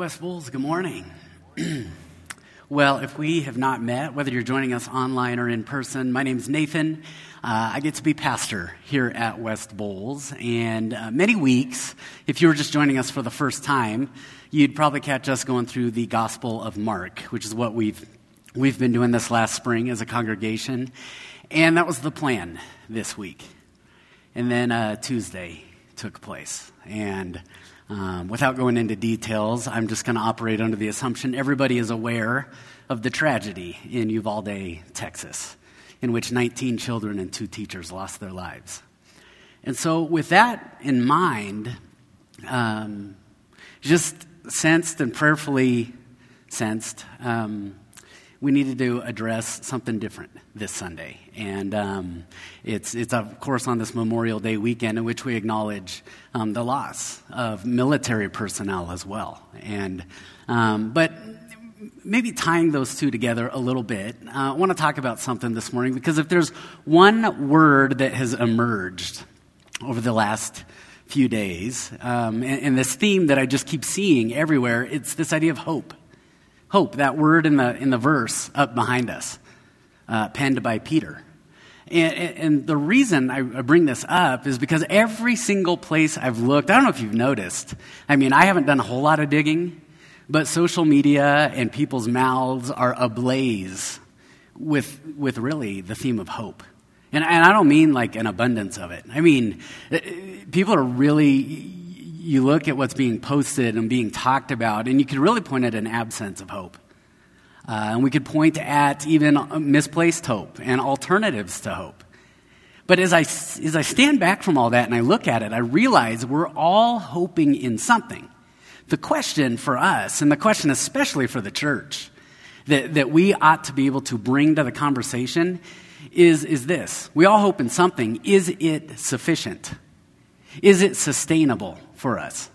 West Bowles, good morning. well, if we have not met, whether you're joining us online or in person, my name is Nathan. Uh, I get to be pastor here at West Bowles. And uh, many weeks, if you were just joining us for the first time, you'd probably catch us going through the Gospel of Mark, which is what we've, we've been doing this last spring as a congregation. And that was the plan this week. And then uh, Tuesday took place. And um, without going into details, I'm just going to operate under the assumption everybody is aware of the tragedy in Uvalde, Texas, in which 19 children and two teachers lost their lives. And so, with that in mind, um, just sensed and prayerfully sensed, um, we needed to address something different this Sunday. And um, it's, it's, of course, on this Memorial Day weekend in which we acknowledge um, the loss of military personnel as well. And, um, but maybe tying those two together a little bit, uh, I want to talk about something this morning because if there's one word that has emerged over the last few days, um, and, and this theme that I just keep seeing everywhere, it's this idea of hope. Hope, that word in the, in the verse up behind us, uh, penned by Peter. And, and the reason I bring this up is because every single place I've looked, I don't know if you've noticed, I mean, I haven't done a whole lot of digging, but social media and people's mouths are ablaze with, with really the theme of hope. And, and I don't mean like an abundance of it. I mean, uh, people are really you look at what's being posted and being talked about, and you can really point at an absence of hope. Uh, and we could point at even misplaced hope and alternatives to hope. But as I, as I stand back from all that and I look at it, I realize we're all hoping in something. The question for us, and the question especially for the church, that, that we ought to be able to bring to the conversation is, is this. We all hope in something. Is it sufficient? Is it sustainable for us?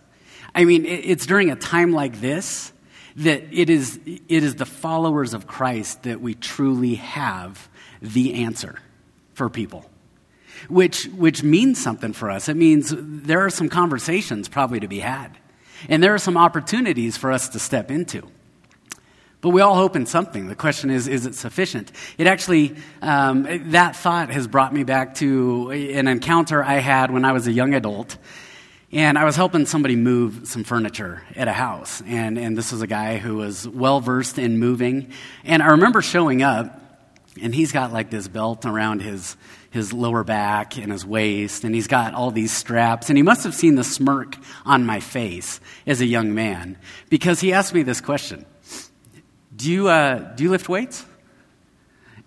I mean, it's during a time like this that it is, it is the followers of Christ that we truly have the answer for people. Which, which means something for us. It means there are some conversations probably to be had. And there are some opportunities for us to step into. But we all hope in something. The question is, is it sufficient? It actually, um, that thought has brought me back to an encounter I had when I was a young adult. And I was helping somebody move some furniture at a house. And, and this was a guy who was well versed in moving. And I remember showing up, and he's got like this belt around his, his lower back and his waist, and he's got all these straps. And he must have seen the smirk on my face as a young man because he asked me this question do you, uh, do you lift weights?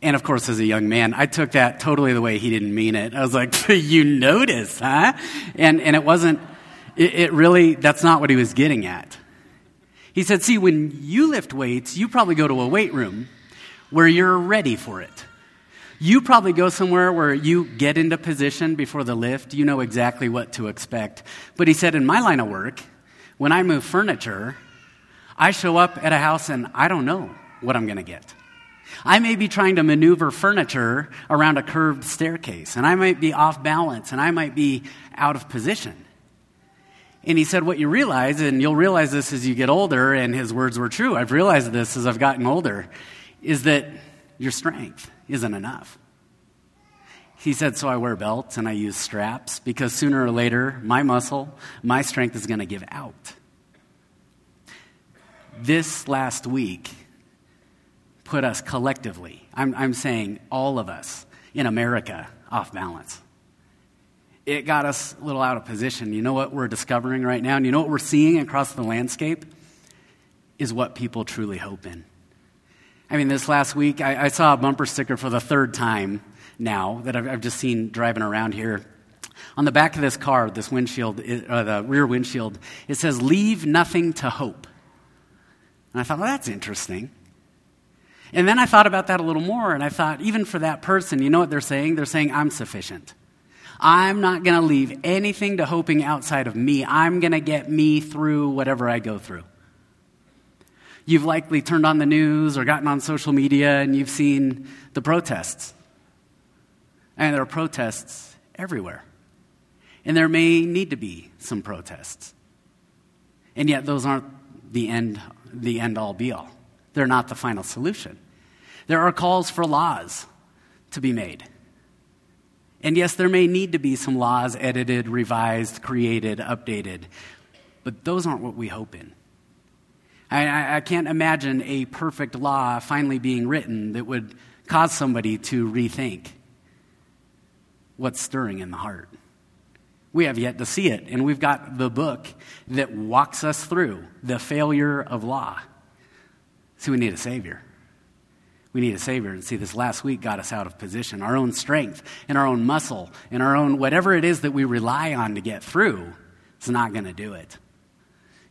And of course, as a young man, I took that totally the way he didn't mean it. I was like, you notice, huh? And, and it wasn't, it, it really, that's not what he was getting at. He said, see, when you lift weights, you probably go to a weight room where you're ready for it. You probably go somewhere where you get into position before the lift. You know exactly what to expect. But he said, in my line of work, when I move furniture, I show up at a house and I don't know what I'm going to get. I may be trying to maneuver furniture around a curved staircase, and I might be off balance, and I might be out of position. And he said, What you realize, and you'll realize this as you get older, and his words were true. I've realized this as I've gotten older, is that your strength isn't enough. He said, So I wear belts and I use straps because sooner or later, my muscle, my strength is going to give out this last week put us collectively, I'm, I'm saying all of us in America, off balance. It got us a little out of position. You know what we're discovering right now? And you know what we're seeing across the landscape? Is what people truly hope in. I mean, this last week, I, I saw a bumper sticker for the third time now that I've, I've, just seen driving around here. On the back of this car, this windshield, uh, the rear windshield, it says, Leave nothing to hope. And I thought, well, that's interesting. And then I thought about that a little more, and I thought, even for that person, you know what they're saying? They're saying, I'm sufficient. I'm not going to leave anything to hoping outside of me. I'm going to get me through whatever I go through. You've likely turned on the news or gotten on social media and you've seen the protests. And there are protests everywhere. And there may need to be some protests. And yet, those aren't the end, the end all be all. They're not the final solution. There are calls for laws to be made. And yes, there may need to be some laws edited, revised, created, updated, but those aren't what we hope in. I, I, can't imagine a perfect law finally being written that would cause somebody to rethink what's stirring in the heart. We have yet to see it, and we've got the book that walks us through the failure of law. See, we need a Savior. We need a Savior. And see, this last week got us out of position. Our own strength and our own muscle and our own whatever it is that we rely on to get through is not going to do it.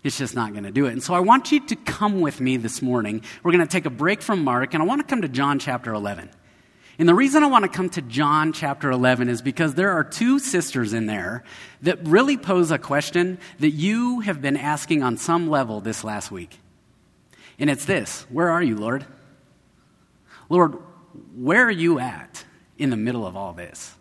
It's just not going to do it. And so I want you to come with me this morning. We're going to take a break from Mark, and I want to come to John chapter 11. And the reason I want to come to John chapter 11 is because there are two sisters in there that really pose a question that you have been asking on some level this last week. And it's this Where are you, Lord? Lord, where are you at in the middle of all this?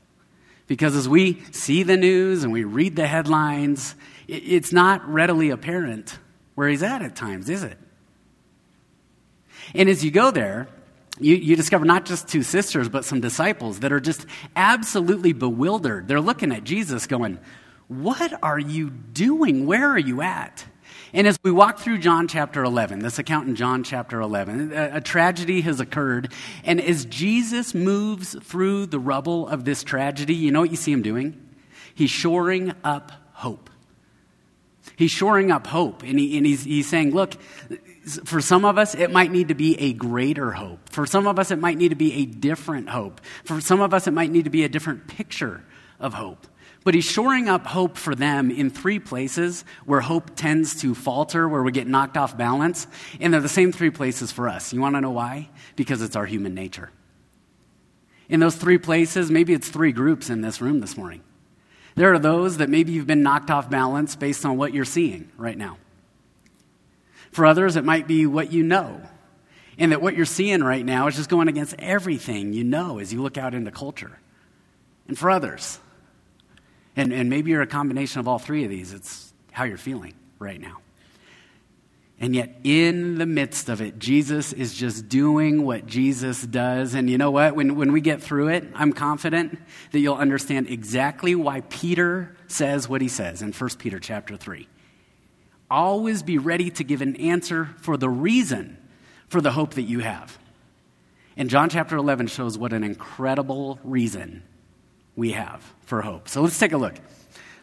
Because as we see the news and we read the headlines, it's not readily apparent where he's at at times, is it? And as you go there, you, you, discover not just two sisters, but some disciples that are just absolutely bewildered. They're looking at Jesus going, What are you doing? Where are you at? And as we walk through John chapter 11, this account in John chapter 11, a, a tragedy has occurred. And as Jesus moves through the rubble of this tragedy, you know what you see him doing? He's shoring up hope. He's shoring up hope. And, he, and he's, he's saying, Look, for some of us, it might need to be a greater hope. For some of us, it might need to be a different hope. For some of us, it might need to be a different picture of hope. But he's shoring up hope for them in three places where hope tends to falter, where we get knocked off balance. And they're the same three places for us. You want to know why? Because it's our human nature. In those three places, maybe it's three groups in this room this morning. There are those that maybe you've been knocked off balance based on what you're seeing right now. For others, it might be what you know. And that what you're seeing right now is just going against everything you know as you look out into culture. And for others, and, and maybe you're a combination of all three of these, it's how you're feeling right now. And yet, in the midst of it, Jesus is just doing what Jesus does. And you know what? When, when we get through it, I'm confident that you'll understand exactly why Peter says what he says in 1 Peter chapter 3. Always be ready to give an answer for the reason for the hope that you have. And John chapter 11 shows what an incredible reason we have for hope. So let's take a look.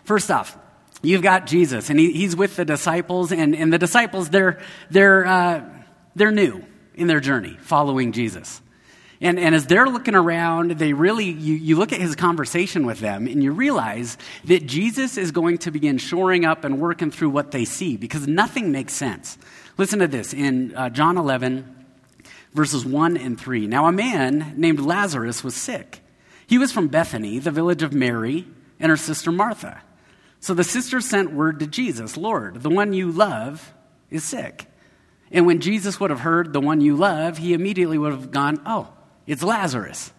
First off, you've got Jesus, and he, he's with the disciples, and, and the disciples, they're, they're, uh, they're new in their journey following Jesus. And, and as they're looking around, they really, you, you look at his conversation with them and you realize that Jesus is going to begin shoring up and working through what they see because nothing makes sense. Listen to this in uh, John 11, verses 1 and 3. Now, a man named Lazarus was sick. He was from Bethany, the village of Mary and her sister Martha. So the sisters sent word to Jesus Lord, the one you love is sick. And when Jesus would have heard the one you love, he immediately would have gone, Oh, it's Lazarus.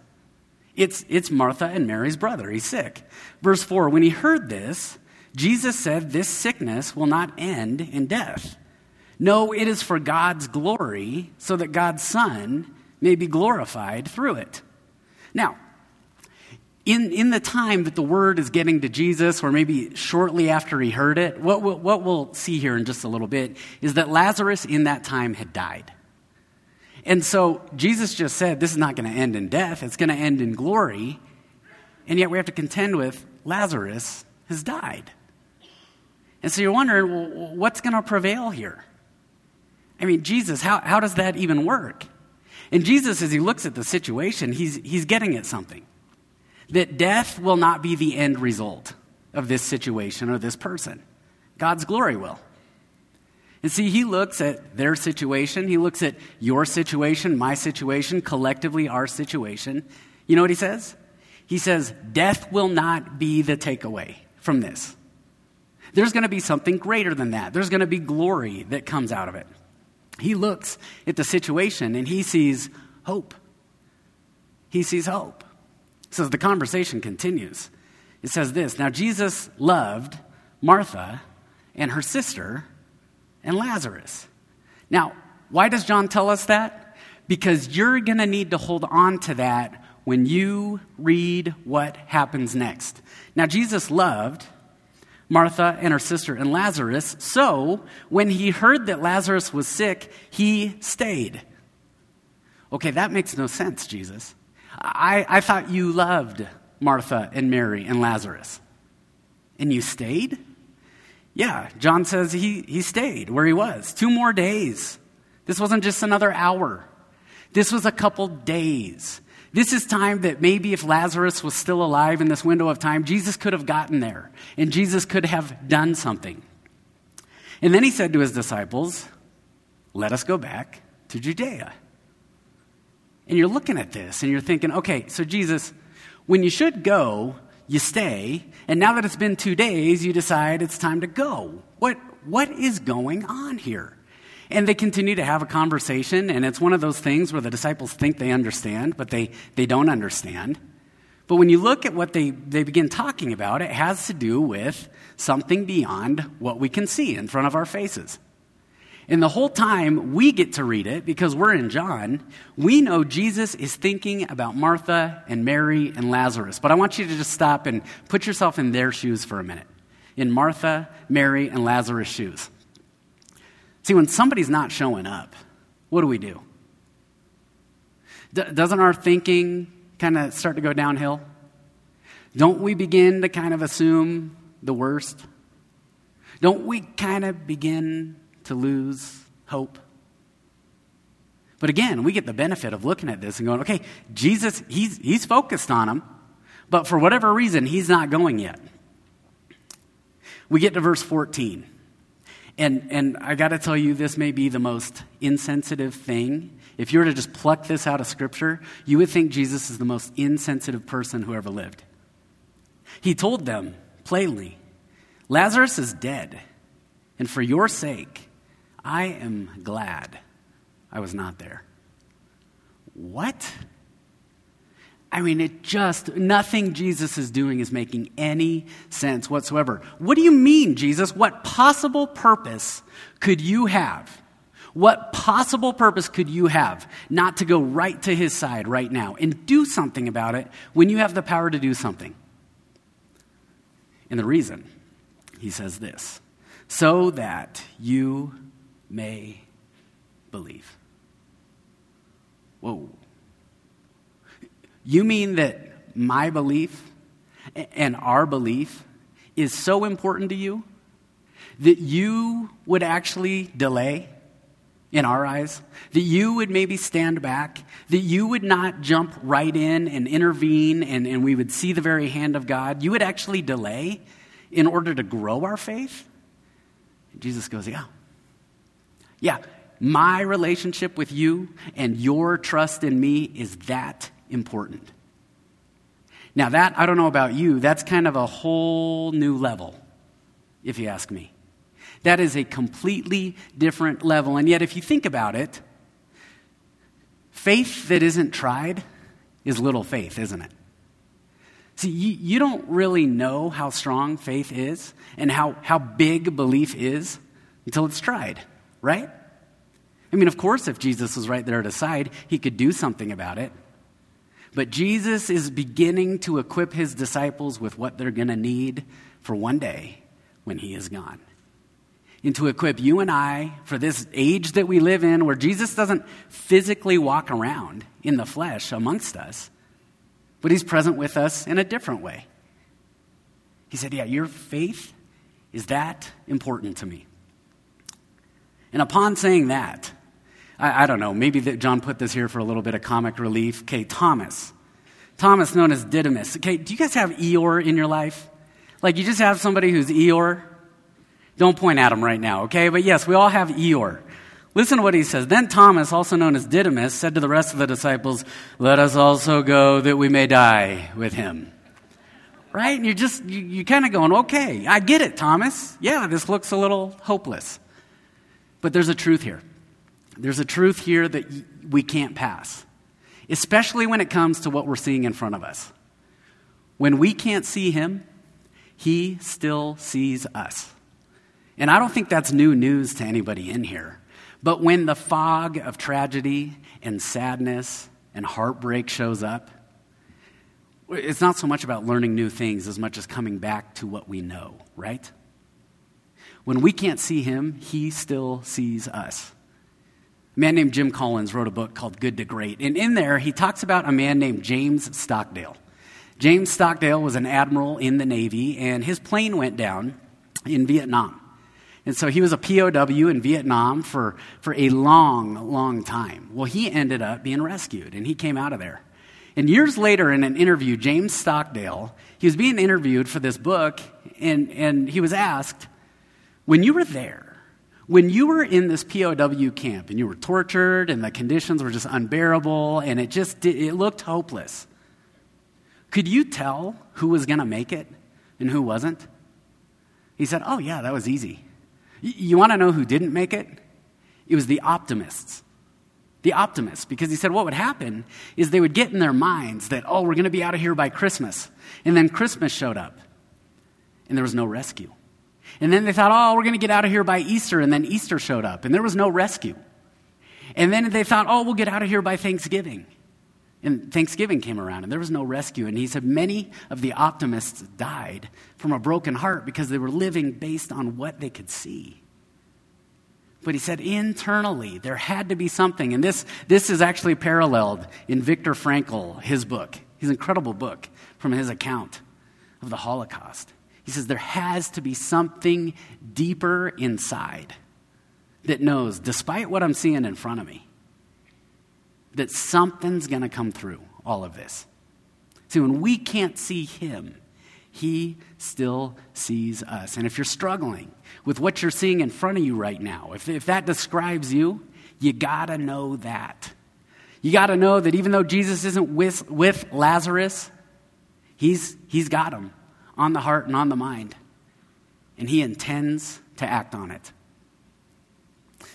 It's, it's Martha and Mary's brother. He's sick. Verse 4 When he heard this, Jesus said, This sickness will not end in death. No, it is for God's glory, so that God's Son may be glorified through it. Now, in, in the time that the word is getting to Jesus, or maybe shortly after he heard it, what we'll, what we'll see here in just a little bit is that Lazarus in that time had died. And so Jesus just said, This is not going to end in death, it's going to end in glory. And yet we have to contend with Lazarus has died. And so you're wondering, well, what's going to prevail here? I mean, Jesus, how, how does that even work? And Jesus, as he looks at the situation, he's, he's getting at something that death will not be the end result of this situation or this person, God's glory will. And see, he looks at their situation, he looks at your situation, my situation, collectively our situation. You know what he says? He says, Death will not be the takeaway from this. There's going to be something greater than that. There's going to be glory that comes out of it. He looks at the situation and he sees hope. He sees hope. So the conversation continues. It says this Now Jesus loved Martha and her sister and Lazarus. Now, why does John tell us that? Because you're going to need to hold on to that when you read what happens next. Now, Jesus loved Martha and her sister and Lazarus, so when he heard that Lazarus was sick, he stayed. Okay, that makes no sense, Jesus. I, I thought you loved Martha and Mary and Lazarus. And you stayed? Yeah, John says he, he stayed where he was. Two more days. This wasn't just another hour. This was a couple days. This is time that maybe if Lazarus was still alive in this window of time, Jesus could have gotten there and Jesus could have done something. And then he said to his disciples, Let us go back to Judea. And you're looking at this and you're thinking, okay, so Jesus, when you should go, you stay, and now that it's been two days, you decide it's time to go. What, what is going on here? And they continue to have a conversation, and it's one of those things where the disciples think they understand, but they, they don't understand. But when you look at what they, they begin talking about, it has to do with something beyond what we can see in front of our faces. And the whole time we get to read it because we're in John, we know Jesus is thinking about Martha and Mary and Lazarus. But I want you to just stop and put yourself in their shoes for a minute. In Martha, Mary, and Lazarus' shoes. See, when somebody's not showing up, what do we do? D- doesn't our thinking kind of start to go downhill? Don't we begin to kind of assume the worst? Don't we kind of begin to lose hope. But again, we get the benefit of looking at this and going, okay, Jesus, he's, he's focused on him, but for whatever reason, he's not going yet. We get to verse 14. And, and I got to tell you, this may be the most insensitive thing. If you were to just pluck this out of Scripture, you would think Jesus is the most insensitive person who ever lived. He told them plainly Lazarus is dead, and for your sake, I am glad I was not there. What? I mean, it just, nothing Jesus is doing is making any sense whatsoever. What do you mean, Jesus? What possible purpose could you have? What possible purpose could you have not to go right to his side right now and do something about it when you have the power to do something? And the reason, he says this so that you may believe. Whoa. You mean that my belief and our belief is so important to you that you would actually delay in our eyes? That you would maybe stand back? That you would not jump right in and intervene and, and we would see the very hand of God? You would actually delay in order to grow our faith? And Jesus goes, Yeah, yeah, my relationship with you and your trust in me is that important. Now, that, I don't know about you, that's kind of a whole new level, if you ask me. That is a completely different level. And yet, if you think about it, faith that isn't tried is little faith, isn't it? See, you, you don't really know how strong faith is and how, how big belief is until it's tried right? I mean, of course, if Jesus was right there at his side, he could do something about it. But Jesus is beginning to equip his disciples with what they're going to need for one day when he is gone. And to equip you and I for this age that we live in, where Jesus doesn't physically walk around in the flesh amongst us, but he's present with us in a different way. He said, Yeah, your faith is that important to me. And upon saying that, I, I don't know, maybe that John put this here for a little bit of comic relief. Okay, Thomas. Thomas, known as Didymus. Okay, do you guys have Eeyore in your life? Like, you just have somebody who's Eeyore? Don't point at him right now, okay? But yes, we all have Eeyore. Listen to what he says. Then Thomas, also known as Didymus, said to the rest of the disciples, Let us also go that we may die with him. Right? And you're just, you, you're kind of going, okay, I get it, Thomas. Yeah, this looks a little hopeless. But there's a truth here. There's a truth here that we can't pass, especially when it comes to what we're seeing in front of us. When we can't see him, he still sees us. And I don't think that's new news to anybody in here. But when the fog of tragedy and sadness and heartbreak shows up, it's not so much about learning new things as much as coming back to what we know, right? When we can't see him, he still sees us. A man named Jim Collins wrote a book called Good to Great. And in there, he talks about a man named James Stockdale. James Stockdale was an admiral in the Navy, and his plane went down in Vietnam. And so he was a POW in Vietnam for, for a long, long time. Well, he ended up being rescued, and he came out of there. And years later, in an interview, James Stockdale, he was being interviewed for this book, and, and he was asked, When you were there, when you were in this POW camp and you were tortured and the conditions were just unbearable and it just it looked hopeless, could you tell who was going to make it and who wasn't? He said, Oh, yeah, that was easy. You want to know who didn't make it? It was the optimists the optimists, because he said what would happen is they would get in their minds that, oh, we're going to be out of here by Christmas. And then Christmas showed up, and there was no rescue. And then they thought, oh, we're going to get out of here by Easter, and then Easter showed up, and there was no rescue. And then they thought, oh, we'll get out of here by Thanksgiving. And Thanksgiving came around, and there was no rescue. And he said many of the optimists died from a broken heart because they were living based on what they could see. But he said internally, there had to be something. And this, this is actually paralleled in Viktor Frankl, his book, his incredible book from his account of the Holocaust. He says there has to be something deeper inside that knows, despite what I'm seeing in front of me, that something's going to come through all of this. See, when we can't see him, he still sees us. And if you're struggling with what you're seeing in front of you right now, if, if that describes you, you got to know that. You got to know that even though Jesus isn't with, with Lazarus, he's, he's got him on the heart and on the mind. And he intends to act on it.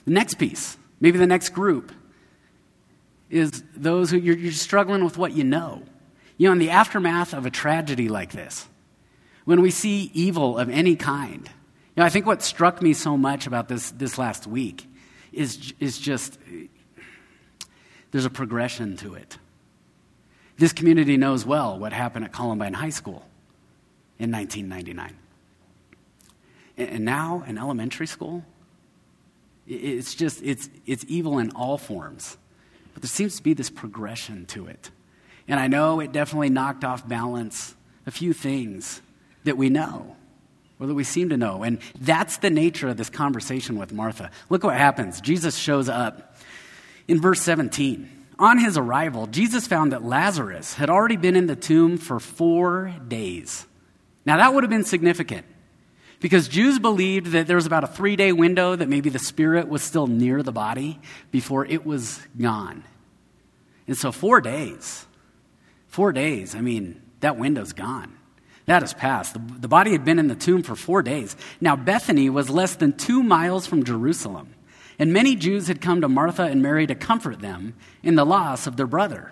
The next piece, maybe the next group, is those who you're, you're struggling with what you know. You know, in the aftermath of a tragedy like this, when we see evil of any kind, you know, I think what struck me so much about this, this last week is, is just there's a progression to it. This community knows well what happened at Columbine High School in 1999. And now in elementary school, it's just, it's, it's evil in all forms. But there seems to be this progression to it. And I know it definitely knocked off balance a few things that we know or that we seem to know. And that's the nature of this conversation with Martha. Look what happens. Jesus shows up in verse 17. On his arrival, Jesus found that Lazarus had already been in the tomb for four days. Now, that would have been significant because Jews believed that there was about a three day window that maybe the spirit was still near the body before it was gone. And so, four days, four days, I mean, that window's gone. That has passed. The, the body had been in the tomb for four days. Now, Bethany was less than two miles from Jerusalem, and many Jews had come to Martha and Mary to comfort them in the loss of their brother.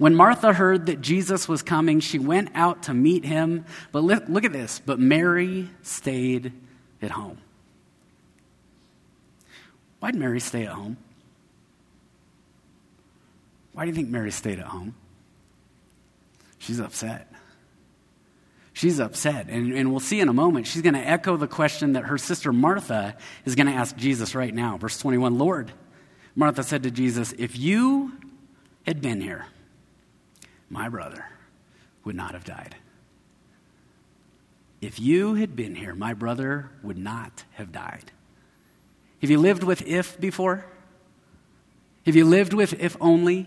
When Martha heard that Jesus was coming, she went out to meet him. But look, look at this. But Mary stayed at home. Why'd Mary stay at home? Why do you think Mary stayed at home? She's upset. She's upset. And, and we'll see in a moment, she's going to echo the question that her sister Martha is going to ask Jesus right now. Verse 21 Lord, Martha said to Jesus, If you had been here, my brother would not have died. If you had been here, my brother would not have died. Have you lived with if before? Have you lived with if only?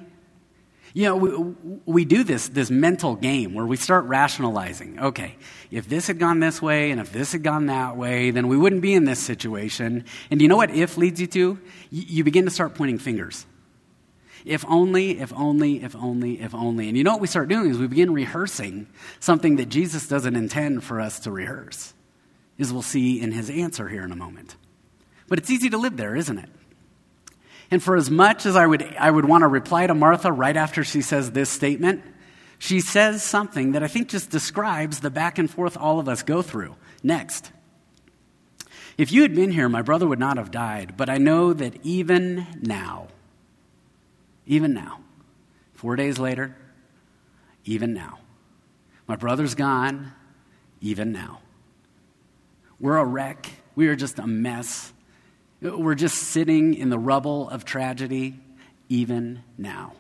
You know, we, we do this, this mental game where we start rationalizing. Okay, if this had gone this way and if this had gone that way, then we wouldn't be in this situation. And you know what if leads you to? You, you begin to start pointing fingers. If only, if only, if only, if only. And you know what we start doing is we begin rehearsing something that Jesus doesn't intend for us to rehearse, as we'll see in his answer here in a moment. But it's easy to live there, isn't it? And for as much as I would, I would want to reply to Martha right after she says this statement, she says something that I think just describes the back and forth all of us go through. Next. If you had been here, my brother would not have died, but I know that even now, even now, four days later, even now, my brother's gone, even now. We're a wreck. We are just a mess. We're just sitting in the rubble of tragedy, even now.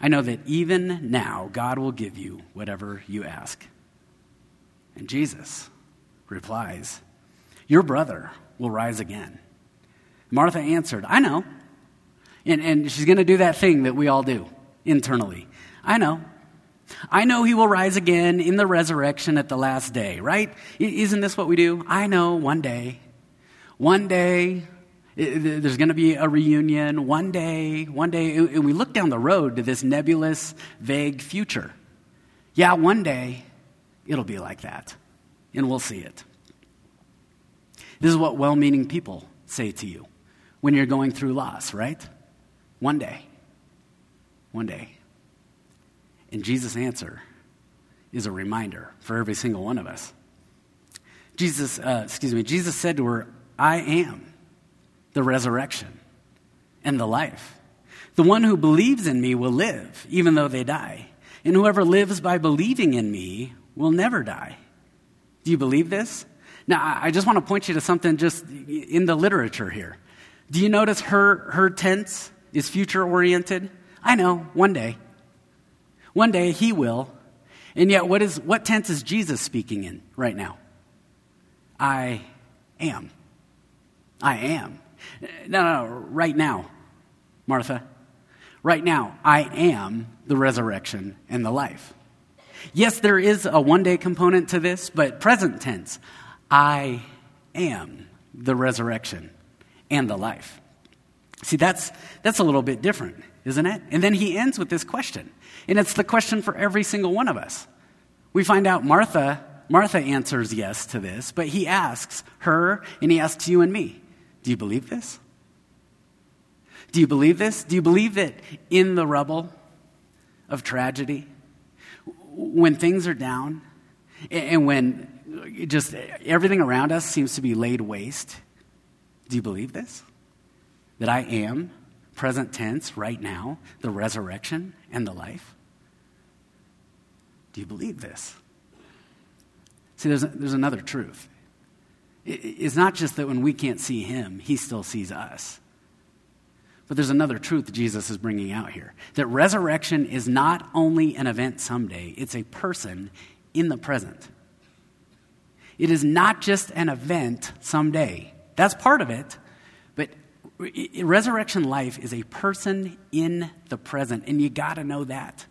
I know that even now, God will give you whatever you ask. And Jesus replies, Your brother will rise again. Martha answered, I know. And, and she's going to do that thing that we all do internally. I know. I know he will rise again in the resurrection at the last day, right? Isn't this what we do? I know one day. One day, there's going to be a reunion. One day, one day, and we look down the road to this nebulous, vague future. Yeah, one day, it'll be like that, and we'll see it. This is what well meaning people say to you when you're going through loss, right? One day. One day. And Jesus' answer is a reminder for every single one of us. Jesus, uh, excuse me, Jesus said to her, I am the resurrection and the life. The one who believes in me will live, even though they die. And whoever lives by believing in me will never die. Do you believe this? Now, I just want to point you to something just in the literature here. Do you notice her, her tense is future oriented? I know, one day. One day he will. And yet, what, is, what tense is Jesus speaking in right now? I am. I am. No, no, no, right now, Martha. Right now, I am the resurrection and the life. Yes, there is a one day component to this, but present tense, I am the resurrection and the life. See, that's, that's a little bit different, isn't it? And then he ends with this question and it's the question for every single one of us. We find out Martha, Martha answers yes to this, but he asks her and he asks you and me, do you believe this? Do you believe this? Do you believe that in the rubble of tragedy, when things are down and when just everything around us seems to be laid waste, do you believe this? That I am present tense, right now, the resurrection and the life? Do you believe this? See, there's, there's another truth. it's not just that when we can't see him, he still sees us. But there's another truth Jesus is bringing out here that resurrection is not only an event someday, it's a person in the present. It is not just an event someday. That's part of it, resurrection life is a person in the present, and you got to know that.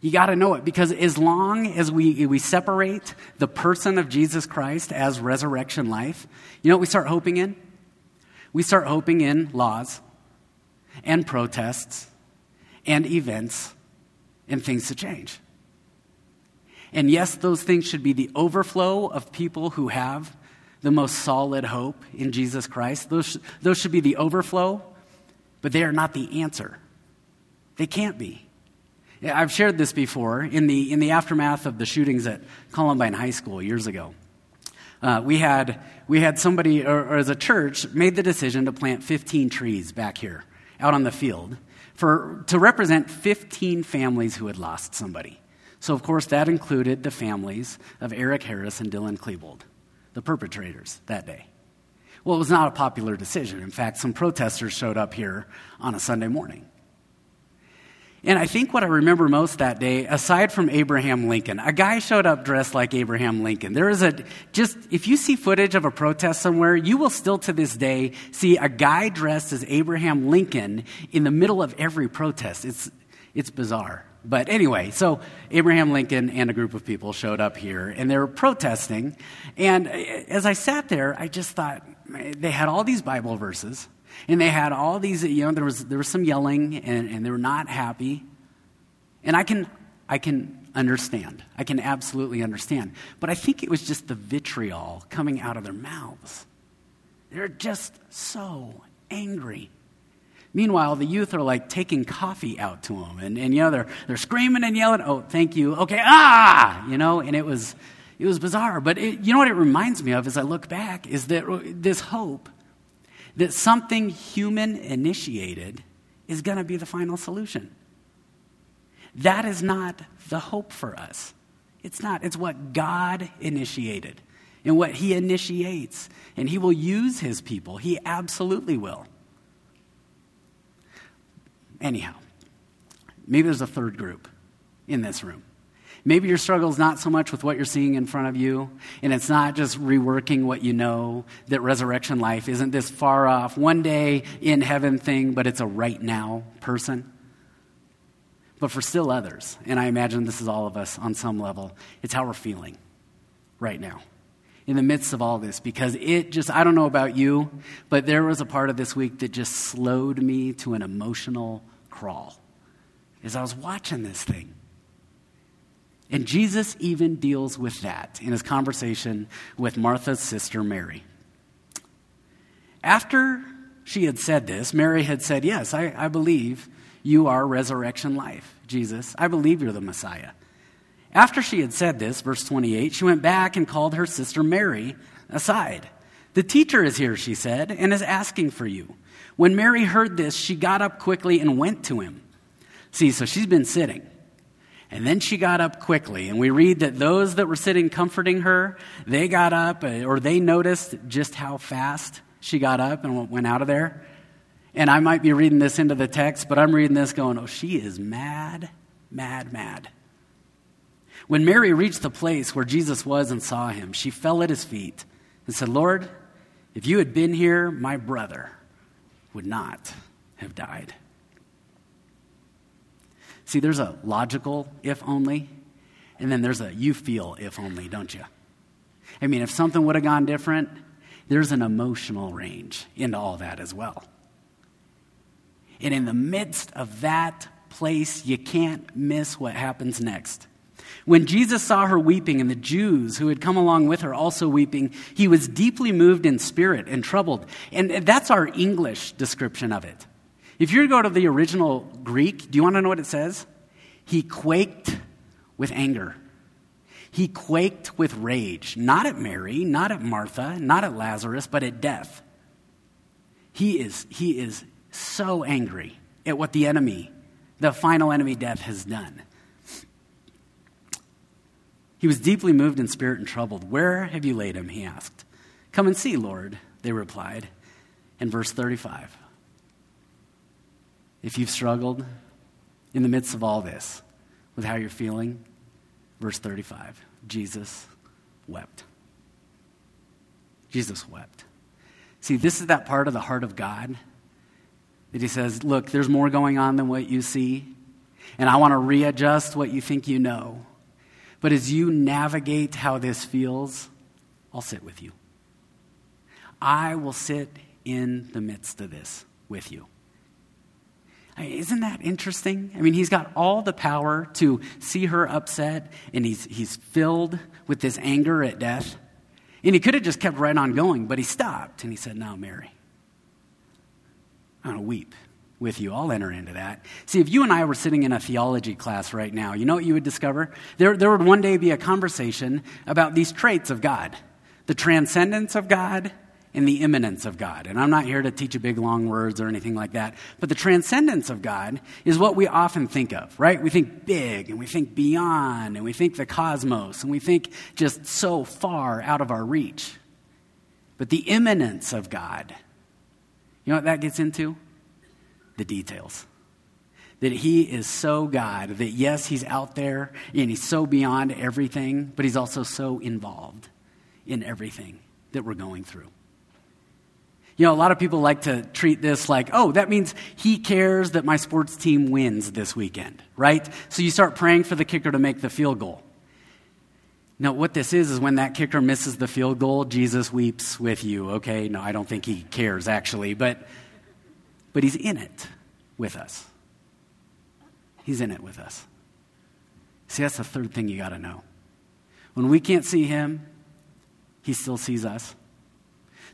You got to know it because as long as we, we separate the person of Jesus Christ as resurrection life, you know what we start hoping in? We start hoping in laws and protests and events and things to change. And yes, those things should be the overflow of people who have the most solid hope in Jesus Christ. Those, those should be the overflow, but they are not the answer. They can't be. I've shared this before in the, in the aftermath of the shootings at Columbine High School years ago. Uh, we, had, we had somebody, or, or as a church, made the decision to plant 15 trees back here out on the field for, to represent 15 families who had lost somebody. So, of course, that included the families of Eric Harris and Dylan Klebold the perpetrators that day. Well, it was not a popular decision. In fact, some protesters showed up here on a Sunday morning. And I think what I remember most that day, aside from Abraham Lincoln, a guy showed up dressed like Abraham Lincoln. There is a, just, if you see footage of a protest somewhere, you will still to this day see a guy dressed as Abraham Lincoln in the middle of every protest. It's, it's bizarre. But anyway, so Abraham Lincoln and a group of people showed up here and they were protesting. And eh, eh, as I sat there, I just thought eh, they had all these Bible verses and they had all these, you know, there was, there was some yelling and, and they were not happy. And I can, I can understand. I can absolutely understand. But I think it was just the vitriol coming out of their mouths. They're just so angry. Meanwhile, the youth are like taking coffee out to them. And, and you know, they're, they're screaming and yelling, oh, thank you. Okay, ah! You know, and it was, it was bizarre. But it, you know what it reminds me of as I look back is that this hope that something human initiated is going to be the final solution. That is not the hope for us. It's not. It's what God initiated and what He initiates. And He will use His people. He absolutely will. Anyhow, maybe there's a third group in this room. Maybe your struggle is not so much with what you're seeing in front of you, and it's not just reworking what you know, that resurrection life isn't this far off, one day in heaven thing, but it's a right now person. But for still others, and I imagine this is all of us on some level, it's how we're feeling right now in the midst of all this because it just, I don't know about you, but there was a part of this week that just slowed me to an emotional crawl as I was watching this thing. And Jesus even deals with that in his conversation with Martha's sister Mary. After she had said this, Mary had said, Yes, I, I believe you are resurrection life, Jesus. I believe you're the Messiah. After she had said this, verse 28, she went back and called her sister Mary aside. The teacher is here, she said, and is asking for you. When Mary heard this, she got up quickly and went to him. See, so she's been sitting. And then she got up quickly, and we read that those that were sitting comforting her, they got up, uh, or they noticed just how fast she got up and went out of there. And I might be reading this into the text, but I'm reading this going, oh, she is mad, mad, mad. When Mary reached the place where Jesus was and saw him, she fell at his feet and said, Lord, if you had been here, my brother would not have died. See, there's a logical if only, and then there's a you feel if only, don't you? I mean, if something would have gone different, there's an emotional range into all that as well. And in the midst of that place, you can't miss what happens next. When Jesus saw her weeping and the Jews who had come along with her also weeping, he was deeply moved in spirit and troubled. And that's our English description of it. If you go to the original Greek, do you want to know what it says? He quaked with anger. He quaked with rage, not at Mary, not at Martha, not at Lazarus, but at death. He is, he is so angry at what the enemy, the final enemy, death, has done. He was deeply moved in spirit and troubled. Where have you laid him? He asked. Come and see, Lord, they replied. In verse 35 if you've struggled in the midst of all this with how you're feeling, verse 35 Jesus wept. Jesus wept. See, this is that part of the heart of God that He says, Look, there's more going on than what you see, and I want to readjust what you think you know. But as you navigate how this feels, I'll sit with you. I will sit in the midst of this with you. Isn't that interesting? I mean, he's got all the power to see her upset, and he's, he's filled with this anger at death. And he could have just kept right on going, but he stopped and he said, Now, Mary, I'm going to weep with you. I'll enter into that. See, if you and I were sitting in a theology class right now, you know what you would discover? There, there would one day be a conversation about these traits of God the transcendence of God and the immanence of God. And I'm not here to teach you big, long words or anything like that. But the transcendence of God is what we often think of, right? We think big and we think beyond and we think the cosmos and we think just so far out of our reach. But the immanence of God, you know what that gets into? The details. That He is so God, that yes, He's out there and He's so beyond everything, but He's also so involved in everything that we're going through. You know, a lot of people like to treat this like, oh, that means he cares that my sports team wins this weekend, right? So you start praying for the kicker to make the field goal. Now, what this is, is when that kicker misses the field goal, Jesus weeps with you, okay? No, I don't think he cares, actually, but, but he's in it with us. He's in it with us. See, that's the third thing you got to know. When we can't see him, he still sees us.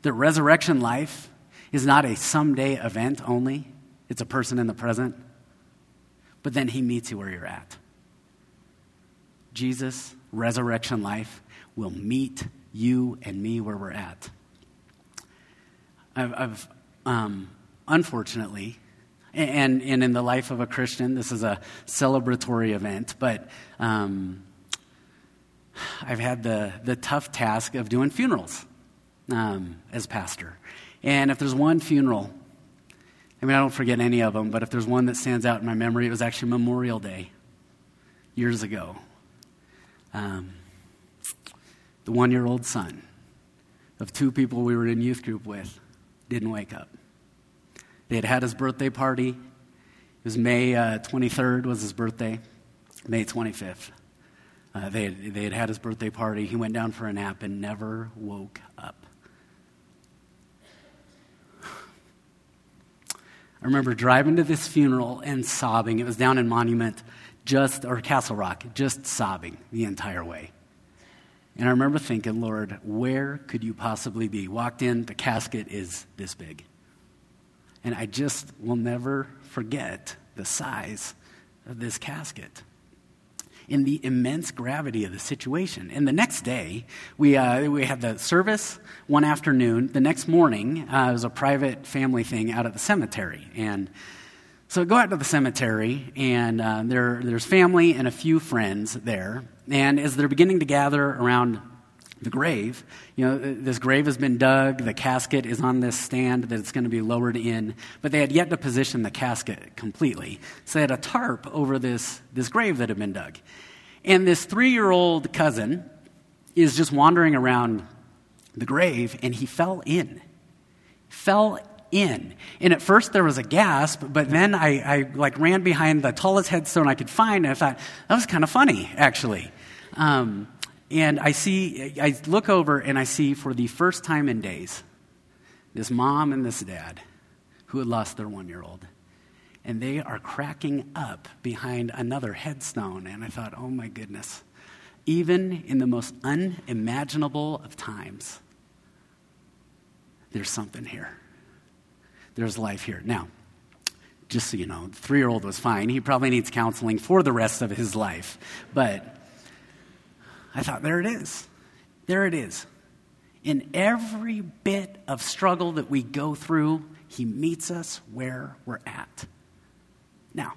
That resurrection life is not a someday event only, it's a person in the present. But then he meets you where you're at. Jesus resurrection life will meet you and me where we're at. I've, I've um, unfortunately, and, and in the life of a Christian, this is a celebratory event, but um, I've had the, the tough task of doing funerals um, as pastor. And if there's one funeral, I mean, I don't forget any of them, but if there's one that stands out in my memory, it was actually Memorial Day years ago. Um, the one year old son of two people we were in youth group with didn't wake up. They had had his birthday party. It was May uh, 23rd was his birthday, May 25th. Uh, they, they had had his birthday party. He went down for a nap and never woke up. I remember driving to this funeral and sobbing. It was down in Monument, just or Castle Rock, just sobbing the entire way. And I remember thinking, Lord, where could you possibly be? Walked in, the casket is this big. And I just will never forget the size of this casket in the immense gravity of the situation. And the next day, we, uh, we had the service one afternoon. The next morning, uh, it was a private family thing out at the cemetery. And so I go out to the cemetery, and uh, there, there's family and a few friends there. And as they're beginning to gather around the grave, you know, this grave has been dug, the casket is on this stand that it's going to be lowered in, but they had yet to position the casket completely. So they had a tarp over this, this grave that had been dug. And this three year old cousin is just wandering around the grave, and he fell in. Fell in. And at first there was a gasp, but then I, I like ran behind the tallest headstone I could find, and I thought, that was kind of funny, actually. Um, and I see, I look over and I see for the first time in days this mom and this dad who had lost their one year old. And they are cracking up behind another headstone. And I thought, oh my goodness, even in the most unimaginable of times, there's something here. There's life here. Now, just so you know, the three year old was fine. He probably needs counseling for the rest of his life. But I thought, there it is. There it is. In every bit of struggle that we go through, He meets us where we're at. Now,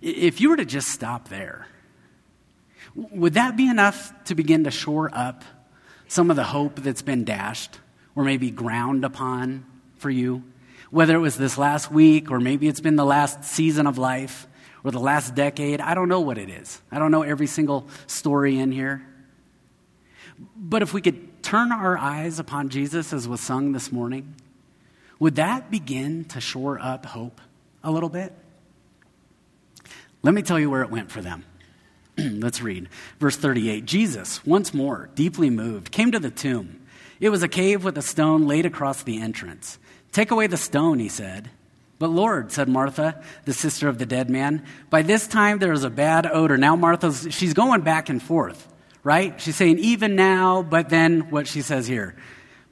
if you were to just stop there, would that be enough to begin to shore up some of the hope that's been dashed or maybe ground upon for you? Whether it was this last week or maybe it's been the last season of life, or the last decade. I don't know what it is. I don't know every single story in here. But if we could turn our eyes upon Jesus as was sung this morning, would that begin to shore up hope a little bit? Let me tell you where it went for them. Let's read. Verse 38 Jesus, once more, deeply moved, came to the tomb. It was a cave with a stone laid across the entrance. Take away the stone, he said. But Lord, said Martha, the sister of the dead man, by this time there is a bad odor. Now Martha's, she's going back and forth, right? She's saying, even now, but then what she says here.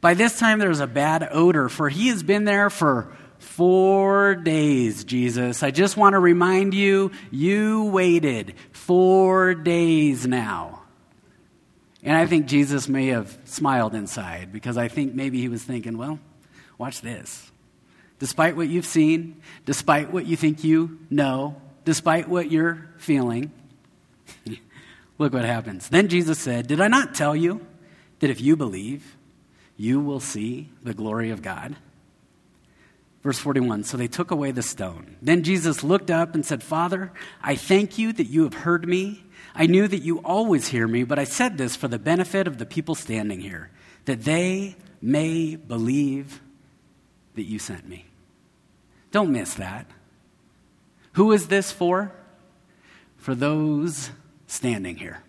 By this time there is a bad odor, for he has been there for four days, Jesus. I just want to remind you, you waited four days now. And I think Jesus may have smiled inside because I think maybe he was thinking, well, watch this despite what you've seen, despite what you think you know, despite what you're feeling, look what happens. Then Jesus said, Did I not tell you that if you believe, you will see the glory of God? Verse 41 So they took away the stone. Then Jesus looked up and said, Father, I thank you that you have heard me. I knew that you always hear me, but I said this for the benefit of the people standing here, that they may believe that you sent me. Don't miss that. Who is this for? For those standing here.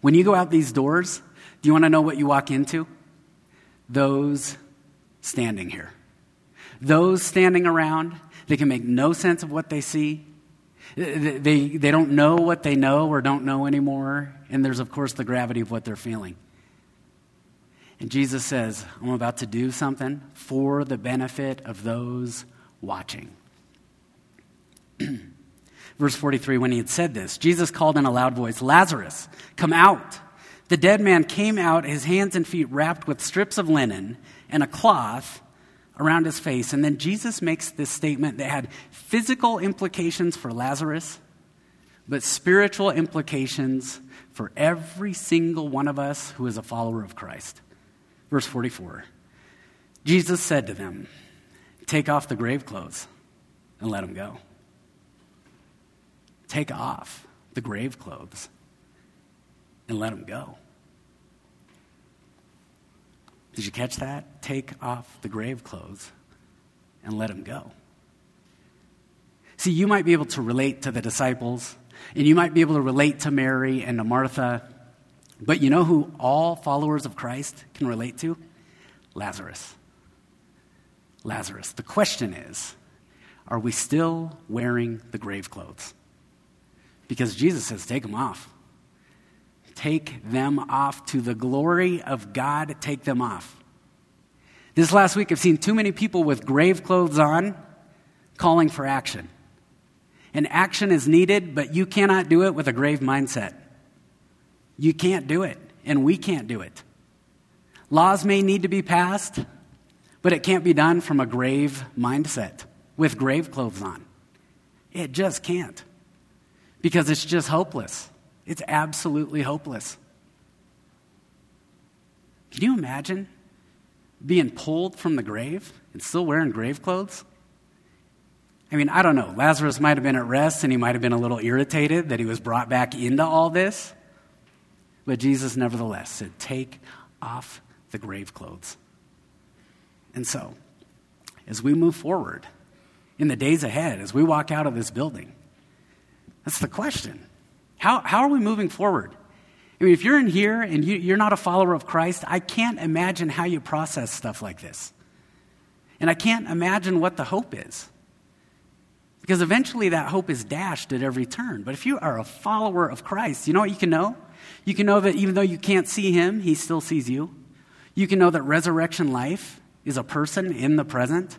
When you go out these doors, do you want to know what you walk into? Those standing here. Those standing around, they can make no sense of what they see. They, they don't know what they know or don't know anymore. And there's, of course, the gravity of what they're feeling. And Jesus says, I'm about to do something for the benefit of those watching. Verse 43 When he had said this, Jesus called in a loud voice, Lazarus, come out. The dead man came out, his hands and feet wrapped with strips of linen and a cloth around his face. And then Jesus makes this statement that had physical implications for Lazarus, but spiritual implications for every single one of us who is a follower of Christ. Verse 44 Jesus said to them, Take off the grave clothes and let him go. Take off the grave clothes and let him go. Did you catch that? Take off the grave clothes and let him go. See, you might be able to relate to the disciples, and you might be able to relate to Mary and to Martha, but you know who all followers of Christ can relate to? Lazarus. Lazarus. The question is are we still wearing the grave clothes? Because Jesus says, take them off. Take them off to the glory of God. Take them off. This last week, I've seen too many people with grave clothes on calling for action. And action is needed, but you cannot do it with a grave mindset. You can't do it, and we can't do it. Laws may need to be passed, but it can't be done from a grave mindset with grave clothes on. It just can't because it's just hopeless. It's absolutely hopeless. Can you imagine being pulled from the grave and still wearing grave clothes? I mean, I don't know. Lazarus might have been at rest and he might have been a little irritated that he was brought back into all this. But Jesus, nevertheless, said, Take off the grave clothes. And so, as we move forward in the days ahead, as we walk out of this building, that's the question. How, how are we moving forward? I mean, if you're in here and you, you're not a follower of Christ, I can't imagine how you process stuff like this. And I can't imagine what the hope is. Because eventually that hope is dashed at every turn. But if you are a follower of Christ, you know what you can know? You can know that even though you can't see him, he still sees you. You can know that resurrection life is a person in the present.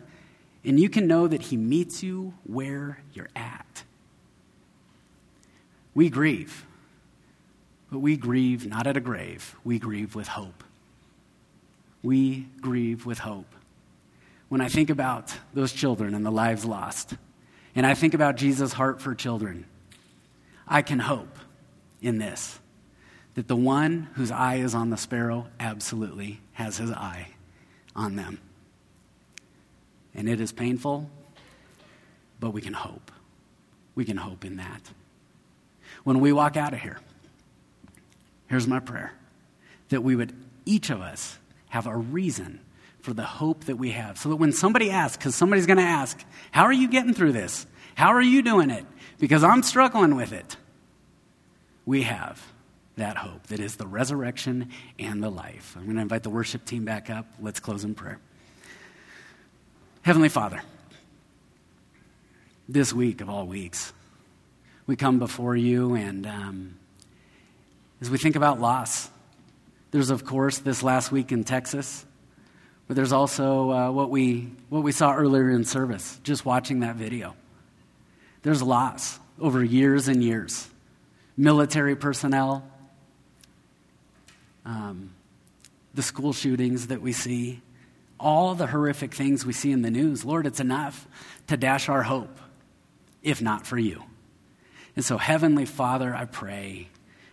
And you can know that he meets you where you're at. We grieve, but we grieve not at a grave, we grieve with hope. We grieve with hope. When I think about those children and the lives lost, and I think about Jesus' heart for children, I can hope in this that the one whose eye is on the sparrow absolutely has his eye on them. And it is painful, but we can hope. We can hope in that. When we walk out of here, here's my prayer that we would, each of us, have a reason for the hope that we have. So that when somebody asks, because somebody's going to ask, How are you getting through this? How are you doing it? Because I'm struggling with it. We have that hope that is the resurrection and the life. I'm going to invite the worship team back up. Let's close in prayer. Heavenly Father, this week of all weeks, we come before you, and um, as we think about loss, there's, of course, this last week in Texas, but there's also uh, what, we, what we saw earlier in service, just watching that video. There's loss over years and years. Military personnel, um, the school shootings that we see, all the horrific things we see in the news. Lord, it's enough to dash our hope, if not for you. And so, Heavenly Father, I pray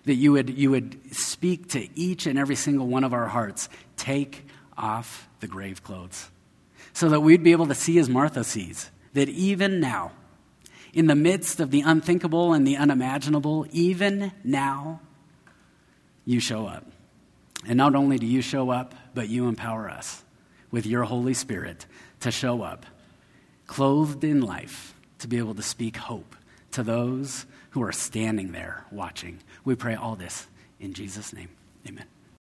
that you would, you would speak to each and every single one of our hearts. Take off the grave clothes so that we'd be able to see as Martha sees, that even now, in the midst of the unthinkable and the unimaginable, even now, you show up. And not only do you show up, but you empower us with your Holy Spirit to show up, clothed in life, to be able to speak hope to those who are standing there watching. We pray all this in Jesus' name. Amen.